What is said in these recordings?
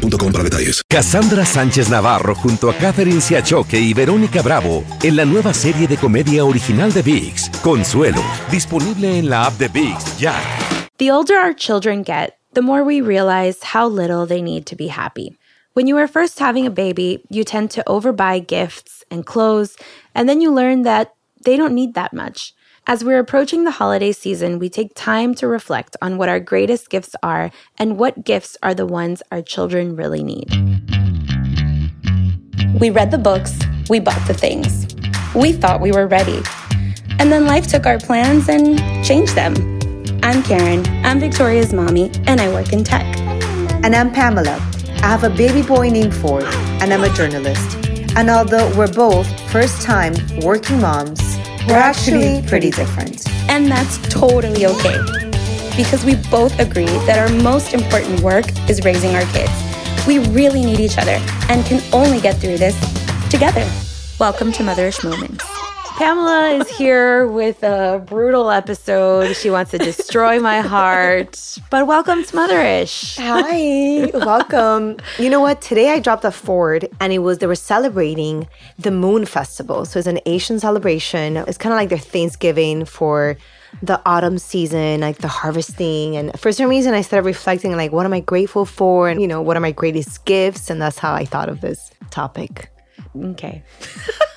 boostmobile.com para detalles. Cassandra Sánchez Navarro junto a Catherine Siachoque y Verónica Bravo en la nueva serie de comedia original de VIX, Consuelo, disponible en la app de VIX ya. The older our children get, the more we realize how little they need to be happy. When you are first having a baby, you tend to overbuy gifts and clothes, and then you learn that they don't need that much. As we're approaching the holiday season, we take time to reflect on what our greatest gifts are and what gifts are the ones our children really need. We read the books, we bought the things. We thought we were ready. And then life took our plans and changed them. I'm Karen, I'm Victoria's mommy, and I work in tech. And I'm Pamela. I have a baby boy named Ford, and I'm a journalist. And although we're both first time working moms, we're actually pretty different. And that's totally okay. Because we both agree that our most important work is raising our kids. We really need each other and can only get through this together. Welcome to Motherish Moments. Pamela is here with a brutal episode. She wants to destroy my heart. But welcome to Motherish. Hi, welcome. You know what? Today I dropped a Ford and it was they were celebrating the Moon Festival. So it's an Asian celebration. It's kind of like their Thanksgiving for the autumn season, like the harvesting. And for some reason, I started reflecting, like, what am I grateful for? And, you know, what are my greatest gifts? And that's how I thought of this topic. Okay.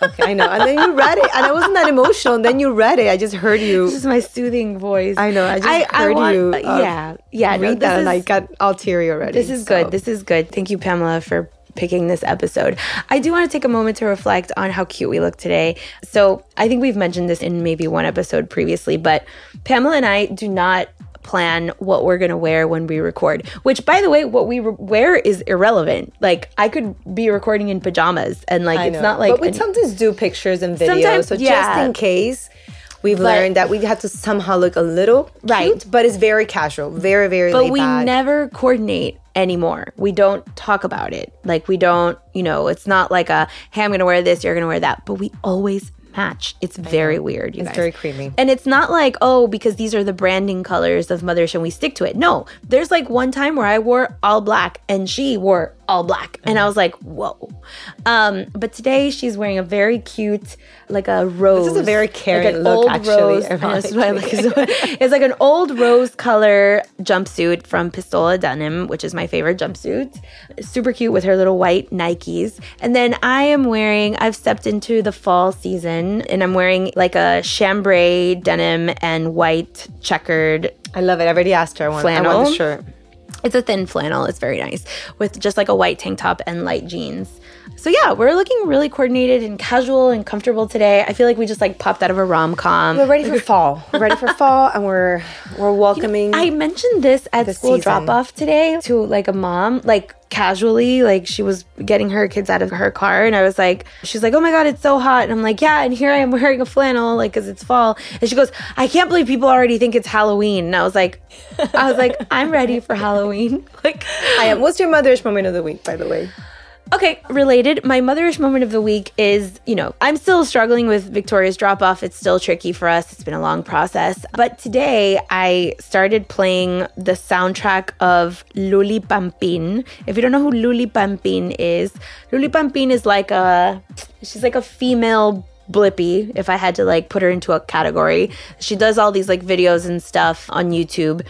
okay, I know. And then you read it, and I wasn't that emotional. And then you read it. I just heard you. This is my soothing voice. I know. I just I, heard I want, you. Uh, yeah, yeah. Read no, that, is, and I got all teary already. This is so. good. This is good. Thank you, Pamela, for picking this episode. I do want to take a moment to reflect on how cute we look today. So, I think we've mentioned this in maybe one episode previously, but Pamela and I do not plan what we're going to wear when we record. Which, by the way, what we re- wear is irrelevant. Like, I could be recording in pajamas, and like, it's not like. But we an, sometimes do pictures and videos, so yeah. just in case. We've but, learned that we have to somehow look a little right, cute, but it's very casual, very very. But we back. never coordinate anymore. We don't talk about it. Like we don't, you know, it's not like a hey, I'm gonna wear this, you're gonna wear that. But we always match. It's very weird, you it's guys. very creamy. And it's not like, oh, because these are the branding colors of Motherish and we stick to it. No, there's like one time where I wore all black and she wore all black. And I was like, whoa. Um, but today she's wearing a very cute, like a rose. This is a very caring like look, old actually. Rose, it's like an old rose color jumpsuit from Pistola Denim, which is my favorite jumpsuit. Super cute with her little white Nikes. And then I am wearing, I've stepped into the fall season and I'm wearing like a chambray denim and white checkered. I love it. I already asked her. I want, flannel. I want the shirt. It's a thin flannel. It's very nice with just like a white tank top and light jeans. So yeah, we're looking really coordinated and casual and comfortable today. I feel like we just like popped out of a rom com. We're ready for fall. We're ready for fall, and we're we're welcoming. You know, I mentioned this at school drop off today to like a mom, like casually, like she was getting her kids out of her car, and I was like, she's like, oh my god, it's so hot, and I'm like, yeah, and here I am wearing a flannel, like, cause it's fall, and she goes, I can't believe people already think it's Halloween, and I was like, I was like, I'm ready for Halloween, like, I am. What's your motherish moment of the week, by the way? Okay, related. My motherish moment of the week is, you know, I'm still struggling with Victoria's drop off. It's still tricky for us. It's been a long process. But today I started playing the soundtrack of Luli Pampin. If you don't know who Luli Pampin is, Luli Pampin is like a she's like a female Blippi if I had to like put her into a category. She does all these like videos and stuff on YouTube.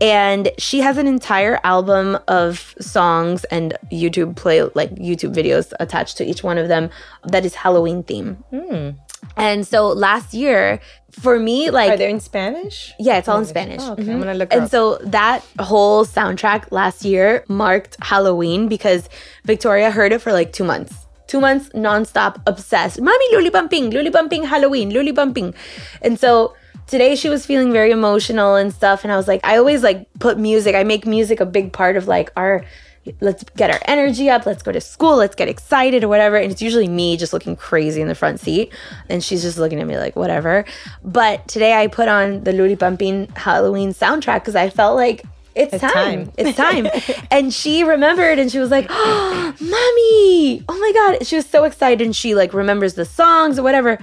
And she has an entire album of songs and YouTube play like YouTube videos attached to each one of them that is Halloween theme. Mm. And so last year, for me, like are they in Spanish? Yeah, it's all in Spanish. Oh, okay, mm-hmm. I'm gonna look. And up. so that whole soundtrack last year marked Halloween because Victoria heard it for like two months two months nonstop obsessed. Mommy, Luli Pampin, Luli Pampin Halloween, Luli Pampin. And so today she was feeling very emotional and stuff. And I was like, I always like put music, I make music a big part of like our let's get our energy up. Let's go to school. Let's get excited or whatever. And it's usually me just looking crazy in the front seat. And she's just looking at me like, whatever. But today I put on the Luli Pampin Halloween soundtrack because I felt like it's, It's time. time. It's time. and she remembered and she was like, oh, Mommy, oh my God. She was so excited and she like remembers the songs or whatever.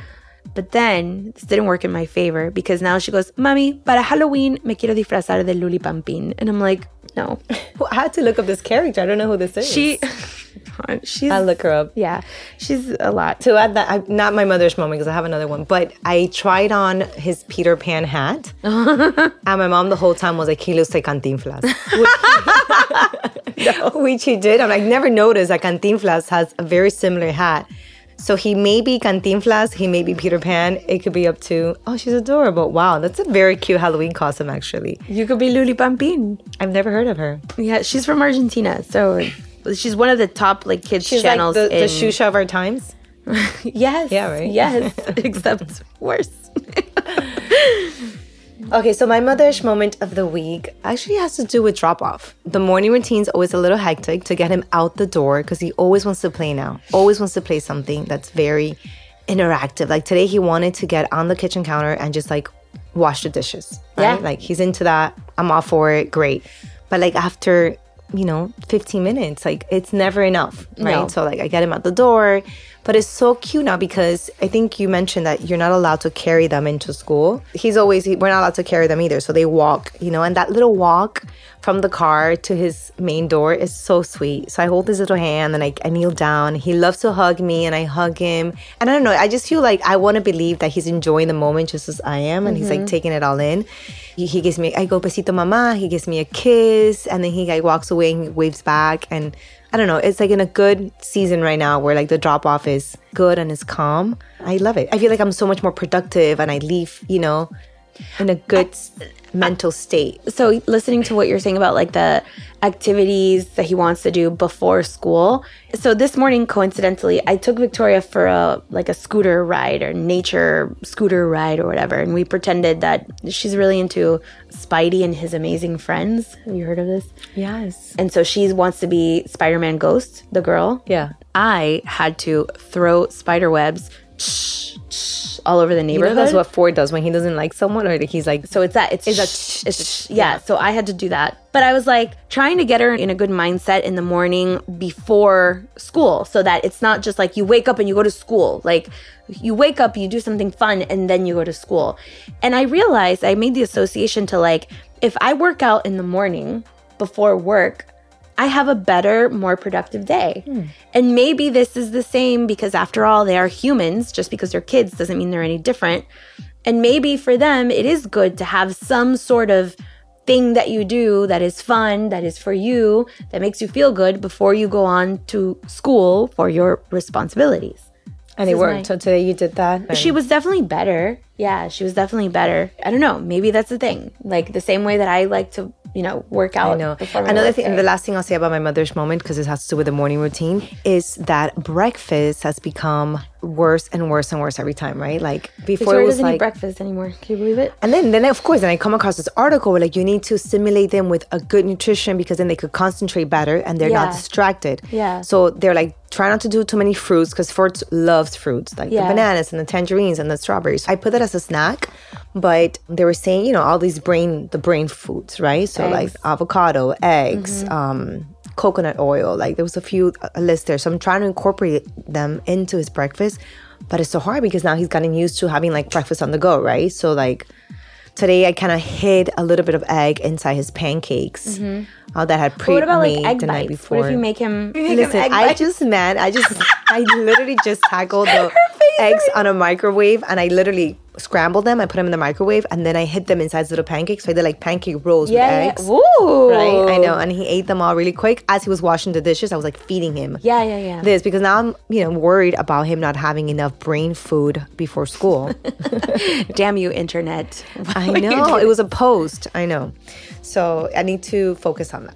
But then this didn't work in my favor because now she goes, Mommy, para Halloween me quiero disfrazar de Luli Pampin. And I'm like, no. Well, I had to look up this character. I don't know who this is. She, she's, I'll look her up. yeah, she's a lot. To add that, I, not my mother's moment because I have another one, but I tried on his Peter Pan hat, and my mom the whole time was like, "He looks like Cantinflas," which, which he did. And I'm like, never noticed that Cantinflas has a very similar hat. So he may be Cantinflas, he may be Peter Pan. It could be up to. Oh, she's adorable! Wow, that's a very cute Halloween costume. Actually, You could be Luli Pampin. I've never heard of her. Yeah, she's from Argentina, so she's one of the top like kids She's channels. like the, the in, Xuxa of our times. Yes. Yeah, right? Yes, except worse. Okay, so my motherish moment of the week actually has to do with drop off. The morning routine's always a little hectic to get him out the door because he always wants to play now, always wants to play something that's very interactive. Like today, he wanted to get on the kitchen counter and just like wash the dishes. Right? Yeah. Like he's into that. I'm all for it. Great. But like after, you know, 15 minutes, like it's never enough. Right. No. So like I get him out the door. But it's so cute now because I think you mentioned that you're not allowed to carry them into school. He's always, he, we're not allowed to carry them either. So they walk, you know, and that little walk from the car to his main door is so sweet. So I hold his little hand and I, I kneel down. He loves to hug me and I hug him. And I don't know, I just feel like I want to believe that he's enjoying the moment just as I am and he's like mm-hmm. taking it all in. He, he gives me, I go, besito mama. He gives me a kiss and then he like walks away and he waves back. And I don't know, it's like in a good season right now where like the drop off is good and is calm. I love it. I feel like I'm so much more productive and I leave, you know, in a good s- mental state. so listening to what you're saying about like the activities that he wants to do before school so this morning coincidentally i took victoria for a like a scooter ride or nature scooter ride or whatever and we pretended that she's really into spidey and his amazing friends have you heard of this Yes. and so she wants to be spider-man ghost the girl Yeah. i had to throw spider webs all over the You know neighborhood that's what Ford does when he doesn't like someone or he's like so it's that it's It's a it's yeah. So I had to do that, but I was like trying to get her in a good mindset in the morning before school, so that it's not just like you wake up and you go to school. Like you wake up, you do something fun, and then you go to school. And I realized I made the association to like if I work out in the morning before work. I have a better, more productive day. Hmm. And maybe this is the same because, after all, they are humans. Just because they're kids doesn't mean they're any different. And maybe for them, it is good to have some sort of thing that you do that is fun, that is for you, that makes you feel good before you go on to school for your responsibilities. and it worked. my- So today you did that. She was definitely better. Yeah, she was definitely better. I don't know. Maybe that's the thing. Like the same way that I like to, you know, work out. I know. Another thing, day. and the last thing I'll say about my mother's moment, because it has to do with the morning routine, is that breakfast has become worse and worse and worse every time, right? Like before Victoria it was doesn't eat breakfast anymore. Can you believe it? And then, then of course, then I come across this article where like you need to stimulate them with a good nutrition because then they could concentrate better and they're not distracted. Yeah. So they're like try not to do too many fruits because Ford loves fruits like Yeah. the bananas and the tangerines and the strawberries. I put that as a snack, but they were saying you know all these brain the brain foods right. So like avocado, eggs. Mm-hmm. Um, coconut oil like there was a few a list there so i'm trying to incorporate them into his breakfast but it's so hard because now he's gotten used to having like breakfast on the go right so like today I kind of hid a little bit of egg inside his pancakes uh, that had Mm-hmm. Pre what about like made egg the night before. What if you make him? Make him Listen, egg I bites? just man, I just I literally just tackled the eggs on a microwave and I literally scrambled them. I put them in the microwave and then I hid them inside little pancakes. So I did like pancake rolls yeah, with eggs. yeah. Woo! Right, I know, and he ate them all really quick. As he was washing the dishes, I was like feeding him Yeah, yeah, yeah. this because now I'm, you know, worried about him not having enough brain food before school. Damn you, internet! I Why would you know it was a post. I know, so I need to focus on that.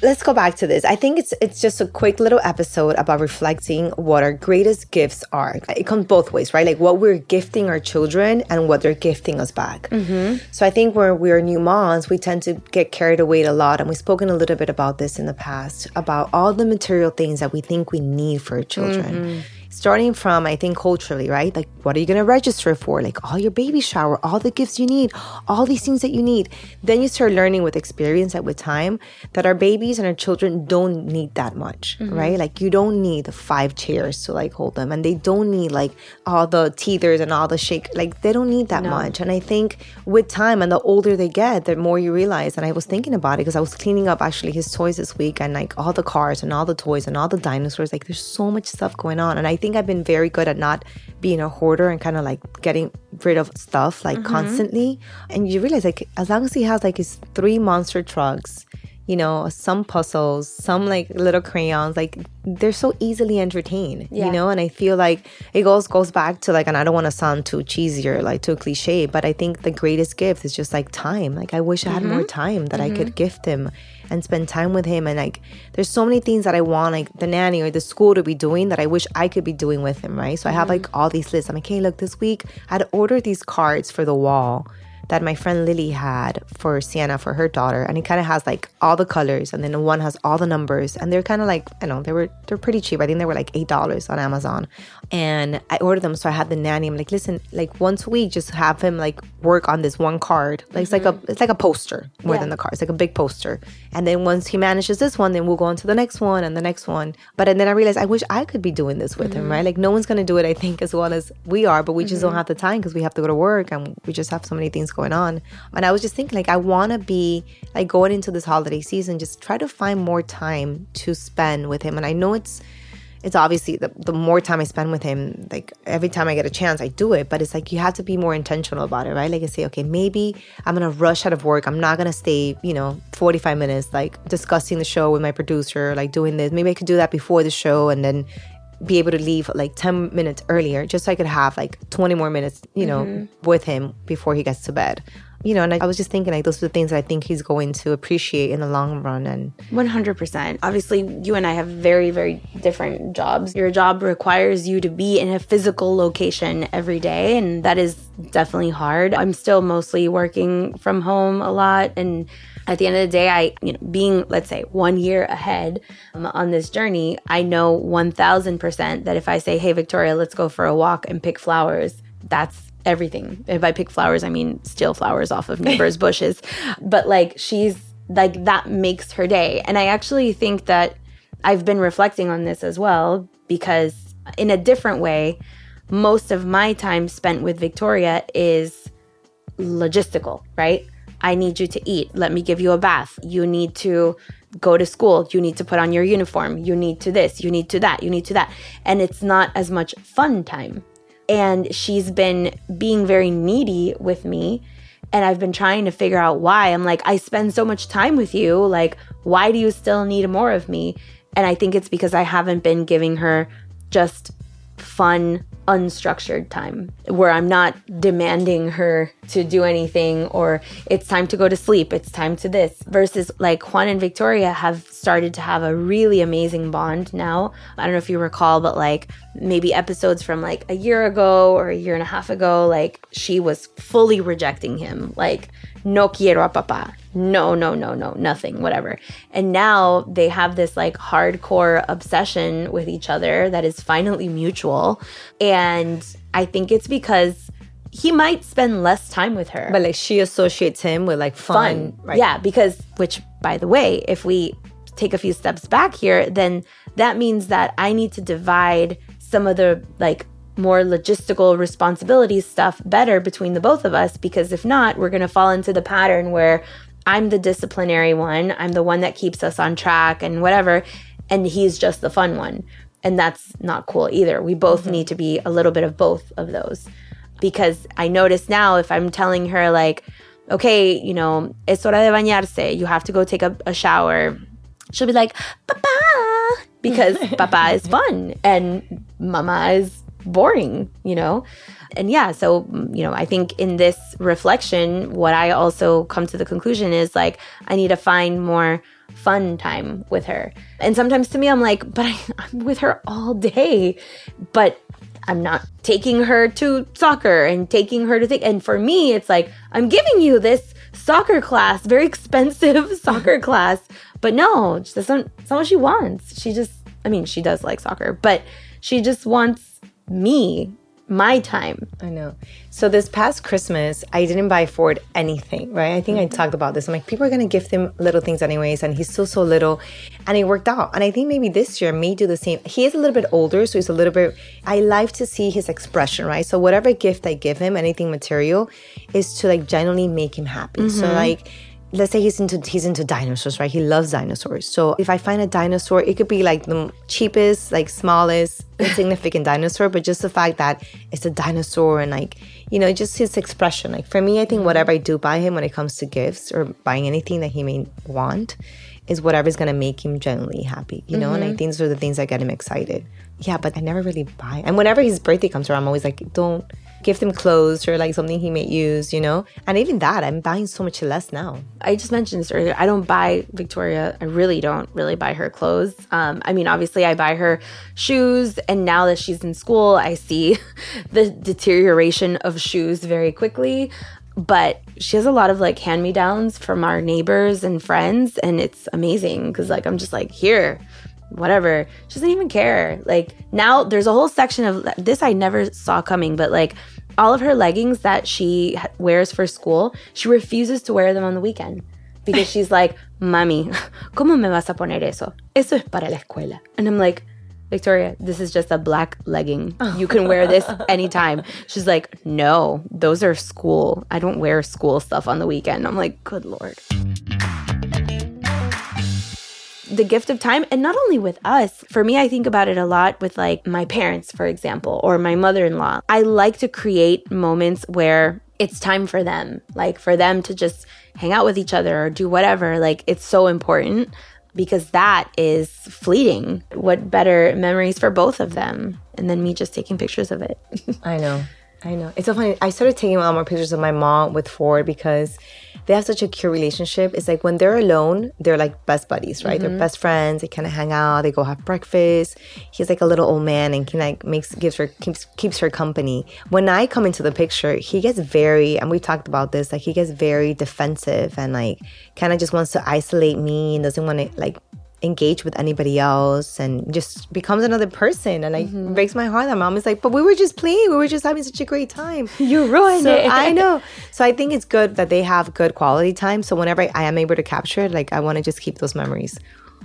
Let's go back to this. I think it's it's just a quick little episode about reflecting what our greatest gifts are. It comes both ways, right? Like what we're gifting our children and what they're gifting us back. Mm-hmm. So I think when we're new moms, we tend to get carried away a lot, and we've spoken a little bit about this in the past about all the material things that we think we need for our children. Mm-hmm. Starting from, I think, culturally, right? Like, what are you going to register for? Like, all your baby shower, all the gifts you need, all these things that you need. Then you start learning with experience and with time that our babies and our children don't need that much, mm-hmm. right? Like, you don't need five chairs to like hold them, and they don't need like all the teethers and all the shake. Like, they don't need that much. And I think with time and the older they get, the more you realize. And I was thinking about it because I was cleaning up actually his toys this week and like all the cars and all the toys and all the dinosaurs. Like, there's so much stuff going on. And I think I've been very good at not being a hoarder and kind of like getting rid of stuff like mm-hmm. constantly. And you realize like as long as he has like his three monster trucks, you know, some puzzles, some like little crayons, like they're so easily entertained, Yeah. you know? And I feel like it goes goes back to like, and I don't want to sound too cheesy or like too cliche, but I think the greatest gift is just like time. Like I wish I had more mm-hmm. time that I could mm-hmm. gift him and spend time with him. And like, there's so many things that I want like the nanny or the school to be doing that I wish I could be doing with him, right? So I have mm-hmm. like all these lists. I'm like, hey, look, this week I'd order these cards for the wall that my friend Lily had for Sienna for her daughter, and it kind of has like all the colors, and then one has all the numbers, and they're kind of like I don't know they were they're pretty cheap. I think they were like eight dollars on Amazon, and I ordered them. So I had the nanny. I'm like, listen, like once a week, just have him like work on this one card. Like it's like a mm-hmm. it's like a poster more Yeah. than the card. It's like a big poster, and then once he manages this one, then we'll go on to the next one and the next one. But and then I realized I wish I could be doing this with him, right? Mm-hmm. Like no one's gonna do it, I think, as well as we are, but we just don't mm-hmm. have the time because we have to go to work and we just have so many things going on. And I was just thinking, like, I want to be like going into this holiday season, just try to find more time to spend with him. And I know it's it's obviously the, the more time I spend with him, like every time I get a chance, I do it. But it's like you have to be more intentional about it, right? Like I say, okay, maybe I'm gonna rush out of work. I'm not gonna stay, you know, 45 minutes like discussing the show with my producer, like doing this. Maybe I could do that before the show and then be able to leave like 10 minutes earlier just so I could have like 20 more minutes, you know, mm-hmm. with him before he gets to bed. You know, and I, I was just thinking like those are the things that I think he's going to appreciate in the long run. And 100%. Obviously, you and I have very, very different jobs. Your job requires you to be in a physical location every day, and that is definitely hard. I'm still mostly working from home a lot. And at the end of the day, I, you know, being, let's say, one year ahead um, on this journey, I know 1000% that if I say, hey, Victoria, let's go for a walk and pick flowers, that's everything. If I pick flowers, I mean steal flowers off of neighbors' bushes. But like she's like that makes her day. And I actually think that I've been reflecting on this as well because in a different way, most of my time spent with Victoria is logistical, right? I need you to eat. Let me give you a bath. You need to go to school. You need to put on your uniform. You need to this. You need to that. You need to that. And it's not as much fun time. And she's been being very needy with me. And I've been trying to figure out why. I'm like, I spend so much time with you. Like, why do you still need more of me? And I think it's because I haven't been giving her just fun, unstructured time where I'm not demanding her to do anything or it's time to go to sleep, it's time to this. Versus like Juan and Victoria have started to have a really amazing bond now. I don't know if you recall, but like maybe episodes from like a year ago or a year and a half ago, like she was fully rejecting him. Like, no quiero a papá. No, no, no, no, nothing, whatever. And now they have this like hardcore obsession with each other that is finally mutual. And I think it's because he might spend less time with her. but like she associates him with like fun, fun. right? Yeah, because, which by the way, if we take a few steps back here, then that means that I need to divide some of the like more logistical responsibility stuff better between the both of us because if not, we're going to fall into the pattern where I'm the disciplinary one, I'm the one that keeps us on track and whatever, and he's just the fun one. And that's not cool either. We both mm-hmm. need to be a little bit of both of those because I notice now if I'm telling her, like, okay, you know, es hora de bañarse, you have to go take a, a shower, she'll be like, papa, because papa is fun and mama is boring, you know? And yeah, so, you know, I think in this reflection, what I also come to the conclusion is like, I need to find more fun time with her. And sometimes to me, I'm like, but I, I'm with her all day. But I'm not taking her to soccer and taking her to think. And for me, it's like, I'm giving you this soccer class, very expensive soccer class. But no, that's not, that's not what she wants. She just, I mean, she does like soccer, but she just wants me my time. I know. So this past Christmas, I didn't buy Ford anything, right? I think mm-hmm. I talked about this. I'm like, people are gonna gift him little things anyways, and he's still so little, and it worked out. And I think maybe this year may do the same. He is a little bit older, so he's a little bit. I like to see his expression, right? So whatever gift I give him, anything material, is to like genuinely make him happy. Mm-hmm. So like let's say he's into he's into dinosaurs, right? He loves dinosaurs. So if I find a dinosaur, it could be like the cheapest, like smallest, insignificant dinosaur, but just the fact that it's a dinosaur and like you know, just his expression. Like for me, I think whatever I do buy him when it comes to gifts or buying anything that he may want is whatever's gonna make him genuinely happy, you know. Mm-hmm. And I mm-hmm. think those are the things that get him excited. Yeah, but I never really buy. And whenever his birthday comes around, I'm always like, don't gift him clothes or like something he may use, you know? And even that, I'm buying so much less now. I just mentioned this earlier. I don't buy Victoria, I really don't really buy her clothes. Um, I mean, obviously, I buy her shoes. And now that she's in school, I see the deterioration of shoes very quickly. But she has a lot of like hand me downs from our neighbors and friends. And it's amazing because, like, I'm just like, here, whatever. She doesn't even care. Like now there's a whole section of this I never saw coming, but like all of her leggings that she wears for school, she refuses to wear them on the weekend because she's like, "Mami, ¿cómo me vas a poner eso? Eso es para la escuela." And I'm like, Victoria, this is just a black legging. You can wear this anytime. She's like, no, those are school. I don't wear school stuff on the weekend. I'm like, good lord the gift of time and not only with us for me i think about it a lot with like my parents for example or my mother-in-law i like to create moments where it's time for them like for them to just hang out with each other or do whatever like it's so important because that is fleeting. What better memories for both of them? And then me just taking pictures of it. I know i know it's so funny i started taking a lot more pictures of my mom with ford because they have such a cute relationship. It's like when they're alone, they're like best buddies, right? Mm-hmm. They're best friends. They kind of hang out. They go have breakfast. He's like a little old man and he like makes gives her keeps keeps her company. When I come into the picture, he gets very and we talked about this. Like he gets very defensive and like kind of just wants to isolate me and doesn't want to like engage with anybody else and just becomes another person. And like mm-hmm. breaks my heart that mom is like but we were just playing. We were just having such a great time. You ruined so it. I know. So i think it's good that they have good quality time. So whenever i am able to capture it like i want to just keep those memories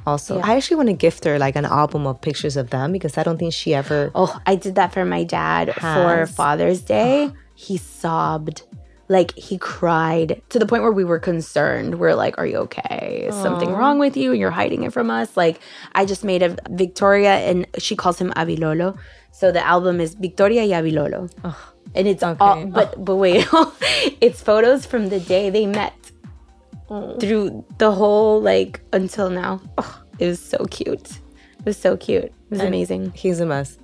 also. Yeah. i actually want to gift her like an album of pictures of them because i don't think she ever oh i did that for my dad has. for father's day. He sobbed like he cried to the point where we were concerned. We're like, "Are you okay? Is Aww. something wrong with you? And You're hiding it from us." Like I just made a Victoria, and she calls him Avilolo. So the album is Victoria y Avilolo, oh, and it's okay. all. But but wait, it's photos from the day they met oh. through the whole like until now. Oh, it was so cute. It was so cute. It was and amazing. He's a mess.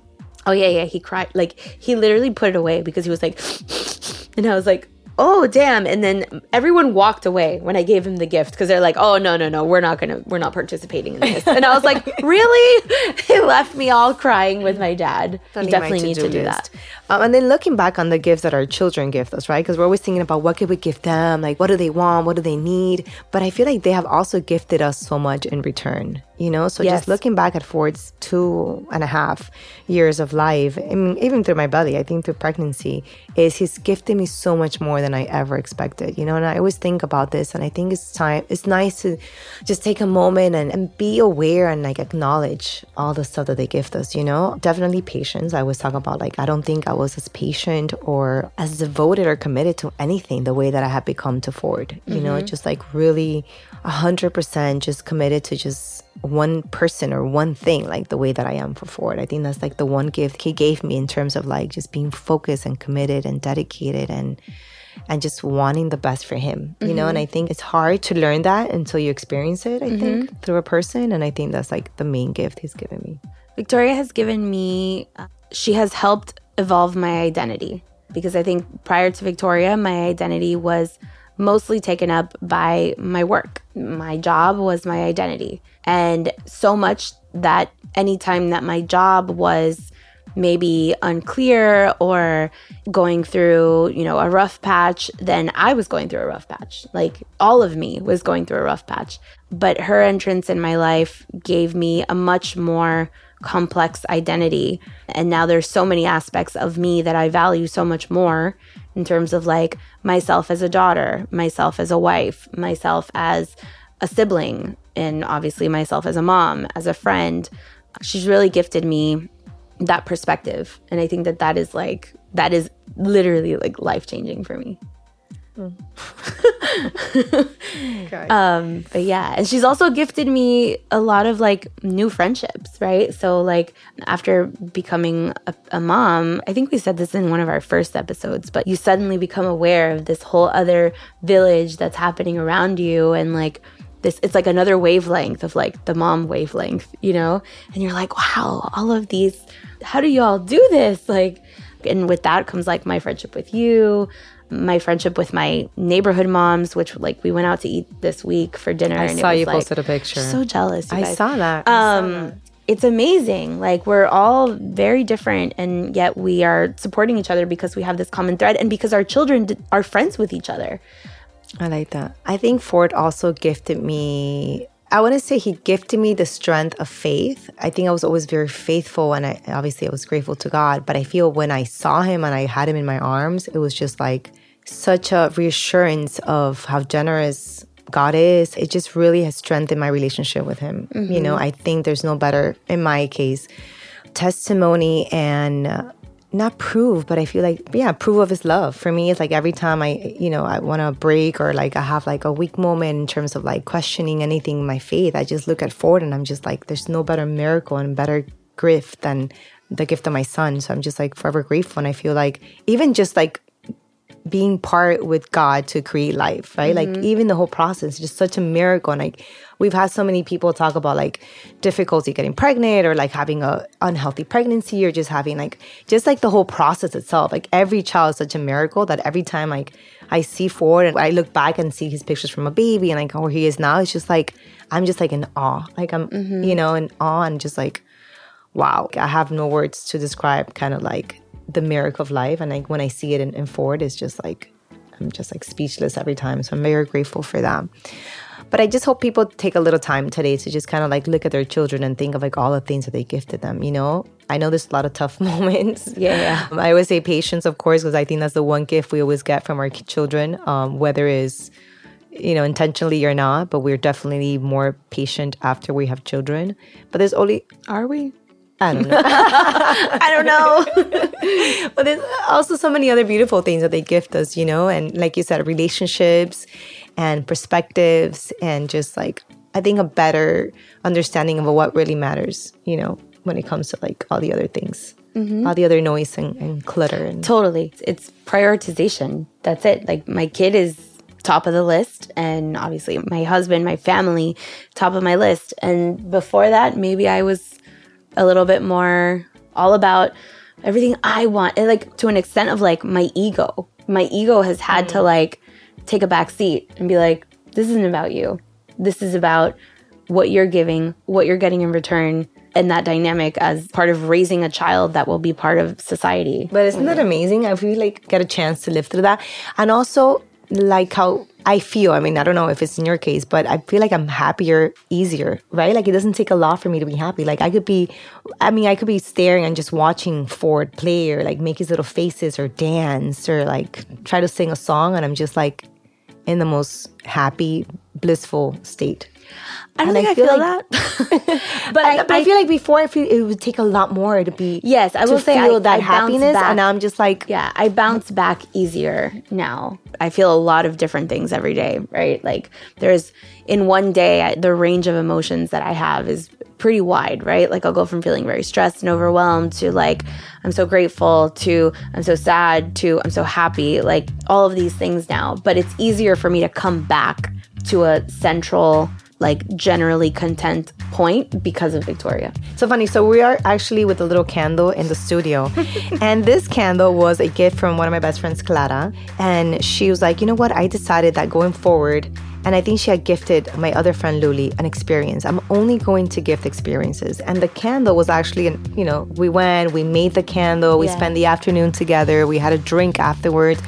Oh yeah, yeah. He cried. Like he literally put it away because he was like, and I was like, oh damn. And then everyone walked away when i gave him the gift because they're like oh no no no we're not gonna we're not participating in this. And i was like really? They left me all crying with my dad. You definitely need to do that. Um, and then looking back on the gifts that our children give us right? Because we're always thinking about what could we give them? Like what do they want? What do they need? But i feel like they have also gifted us so much in return you know? So Yes. just looking back at Ford's two and a half years of life, I mean, even through my belly, I think through pregnancy, is he's gifted me so much more than I ever expected, you know? And I always think about this and I think it's time, it's nice to just take a moment and, and be aware and like acknowledge all the stuff that they gift us, you know? Definitely patience. I always talk about like, I don't think I was as patient or as devoted or committed to anything the way that I have become to Ford, you know? Mm-hmm. Just like really 100% just committed to just one person or one thing like the way that I am for Ford. I think that's like the one gift he gave me in terms of like just being focused and committed and dedicated and and just wanting the best for him, you know? And I think it's hard to learn that until you experience it, I think, through a person and I think that's like the main gift he's given me. Victoria has given me, uh, she has helped evolve my identity because I think prior to Victoria, my identity was mostly taken up by my work. My job was my identity. And so much that anytime that my job was maybe unclear or going through, you know, a rough patch, then I was going through a rough patch. Like all of me was going through a rough patch. But her entrance in my life gave me a much more complex identity. And now there's so many aspects of me that I value so much more in terms of like myself as a daughter, myself as a wife, myself as a sibling, and obviously myself as a mom, as a friend. She's really gifted me that perspective. And I think that that is like, that is literally like life changing for me. Um, but yeah, and she's also gifted me a lot of like new friendships, right? So like after becoming a, a mom, I think we said this in one of our first episodes, but you suddenly become aware of this whole other village that's happening around you and like this it's like another wavelength of like the mom wavelength, you know? And you're like, wow, all of these how do you all do this? Like and with that comes like my friendship with you, my friendship with my neighborhood moms, which like we went out to eat this week for dinner. I and saw it was, you like, posted a picture. So jealous. I saw that. I saw Um, it's amazing. Like we're all very different, and yet we are supporting each other because we have this common thread, and because our children d- are friends with each other. I like that. I think Ford also gifted me. I want to say he gifted me the strength of faith. I think I was always very faithful, and I obviously I was grateful to God. But I feel when I saw him and I had him in my arms, it was just like such a reassurance of how generous God is. It just really has strengthened my relationship with Him. You know, mm-hmm. I think there's no better, in my case, testimony and not prove, but I feel like, yeah, proof of his love. For me, it's like every time I, you know, I want to break or like I have like a weak moment in terms of like questioning anything in my faith, I just look at Ford and I'm just like, there's no better miracle and better gift than the gift of my son. So I'm just like forever grateful. And I feel like even just like being part with God to create life, right? Like mm-hmm. even the whole process, just such a miracle. And like we've had so many people talk about like difficulty getting pregnant or like having a unhealthy pregnancy or just having like just like the whole process itself. Like every child is such a miracle that every time like I see Ford and I look back and see his pictures from a baby and like where he is now, it's just like I'm just like in awe. Like I'm you mm-hmm. know, in awe and just like wow. I have no words to describe kind of like the miracle of life. And like when I see it in, in Ford, it's just like, I'm just like speechless every time. So I'm very grateful for that. But I just hope people take a little time today to just kind of like look at their children and think of like all the things that they gifted them, you know? I know there's a lot of tough moments. Yeah, yeah. Um, I always say patience, of course, because I think that's the one gift we always get from our children, um, whether it's, you know, intentionally or not, but we're definitely more patient after we have children. But there's only, Are we? I don't know. I don't know. but there's also so many other beautiful things that they gift us, you know, and like you said, relationships and perspectives, and just like I think a better understanding of what really matters, you know, when it comes to like all the other things, mm-hmm. all the other noise and, and clutter and Totally. It's prioritization. That's it. Like my kid is top of the list and obviously my husband, my family, top of my list. And before that, maybe I was a little bit more all about everything I want. And like to an extent of like my ego. My ego has had to mm-hmm. like take a back seat and be like, this isn't about you. This is about what you're giving, what you're getting in return, and that dynamic as part of raising a child that will be part of society. But isn't that amazing? I really like get a chance to live through that, and also like how I feel, I mean, I don't know if it's in your case, but I feel like I'm happier easier, right? Like it doesn't take a lot for me to be happy. Like I could be, I mean, I could be staring and just watching Ford play or like make his little faces or dance or like try to sing a song. And I'm just like in the most happy, blissful state. I don't And think I I feel feel, like- that. but I, I, but I, feel like before I feel it would take a lot more to be Yes, I will say feel I- that I happiness, and now I'm just like yeah, I bounce back easier now. I feel a lot of different things every day, right? Like there's in one day, the range of emotions that I have is pretty wide, right? Like I'll go from feeling very stressed and overwhelmed to like I'm so grateful to I'm so sad to I'm so happy, like all of these things now. But it's easier for me to come back to a central like generally content point because of Victoria. So funny. So we are actually with a little candle in the studio. and this candle was a gift from one of my best friends, Clara. And she was like, you know what? I decided that going forward, and I think she had gifted my other friend Luli an experience. I'm only going to gift experiences. And the candle was actually, an, you know, we went, we made the candle, we Yeah. spent the afternoon together, we had a drink afterwards.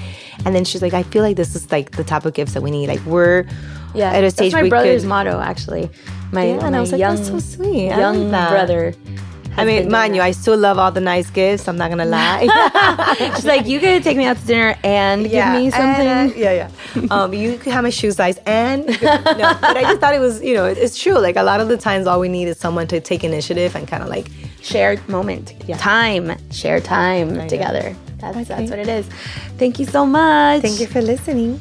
And then she's like, I feel like this is like the type of gifts that we need. Like we're Yeah, at a that's my brother's could. motto actually. My, Yeah, and I was like, young, that's so sweet. I young brother. I mean, mind you, I still love all the nice gifts. I'm not gonna lie. She's like, you gotta take me out to dinner and give me something. and, uh, yeah, yeah. Um, you could have my shoe size and no, but I just thought it was, you know, it's true. Like a lot of the times, all we need is someone to take initiative and kind of like shared moment, time, share time together. That's that's what it is. Thank you so much. Thank you for listening.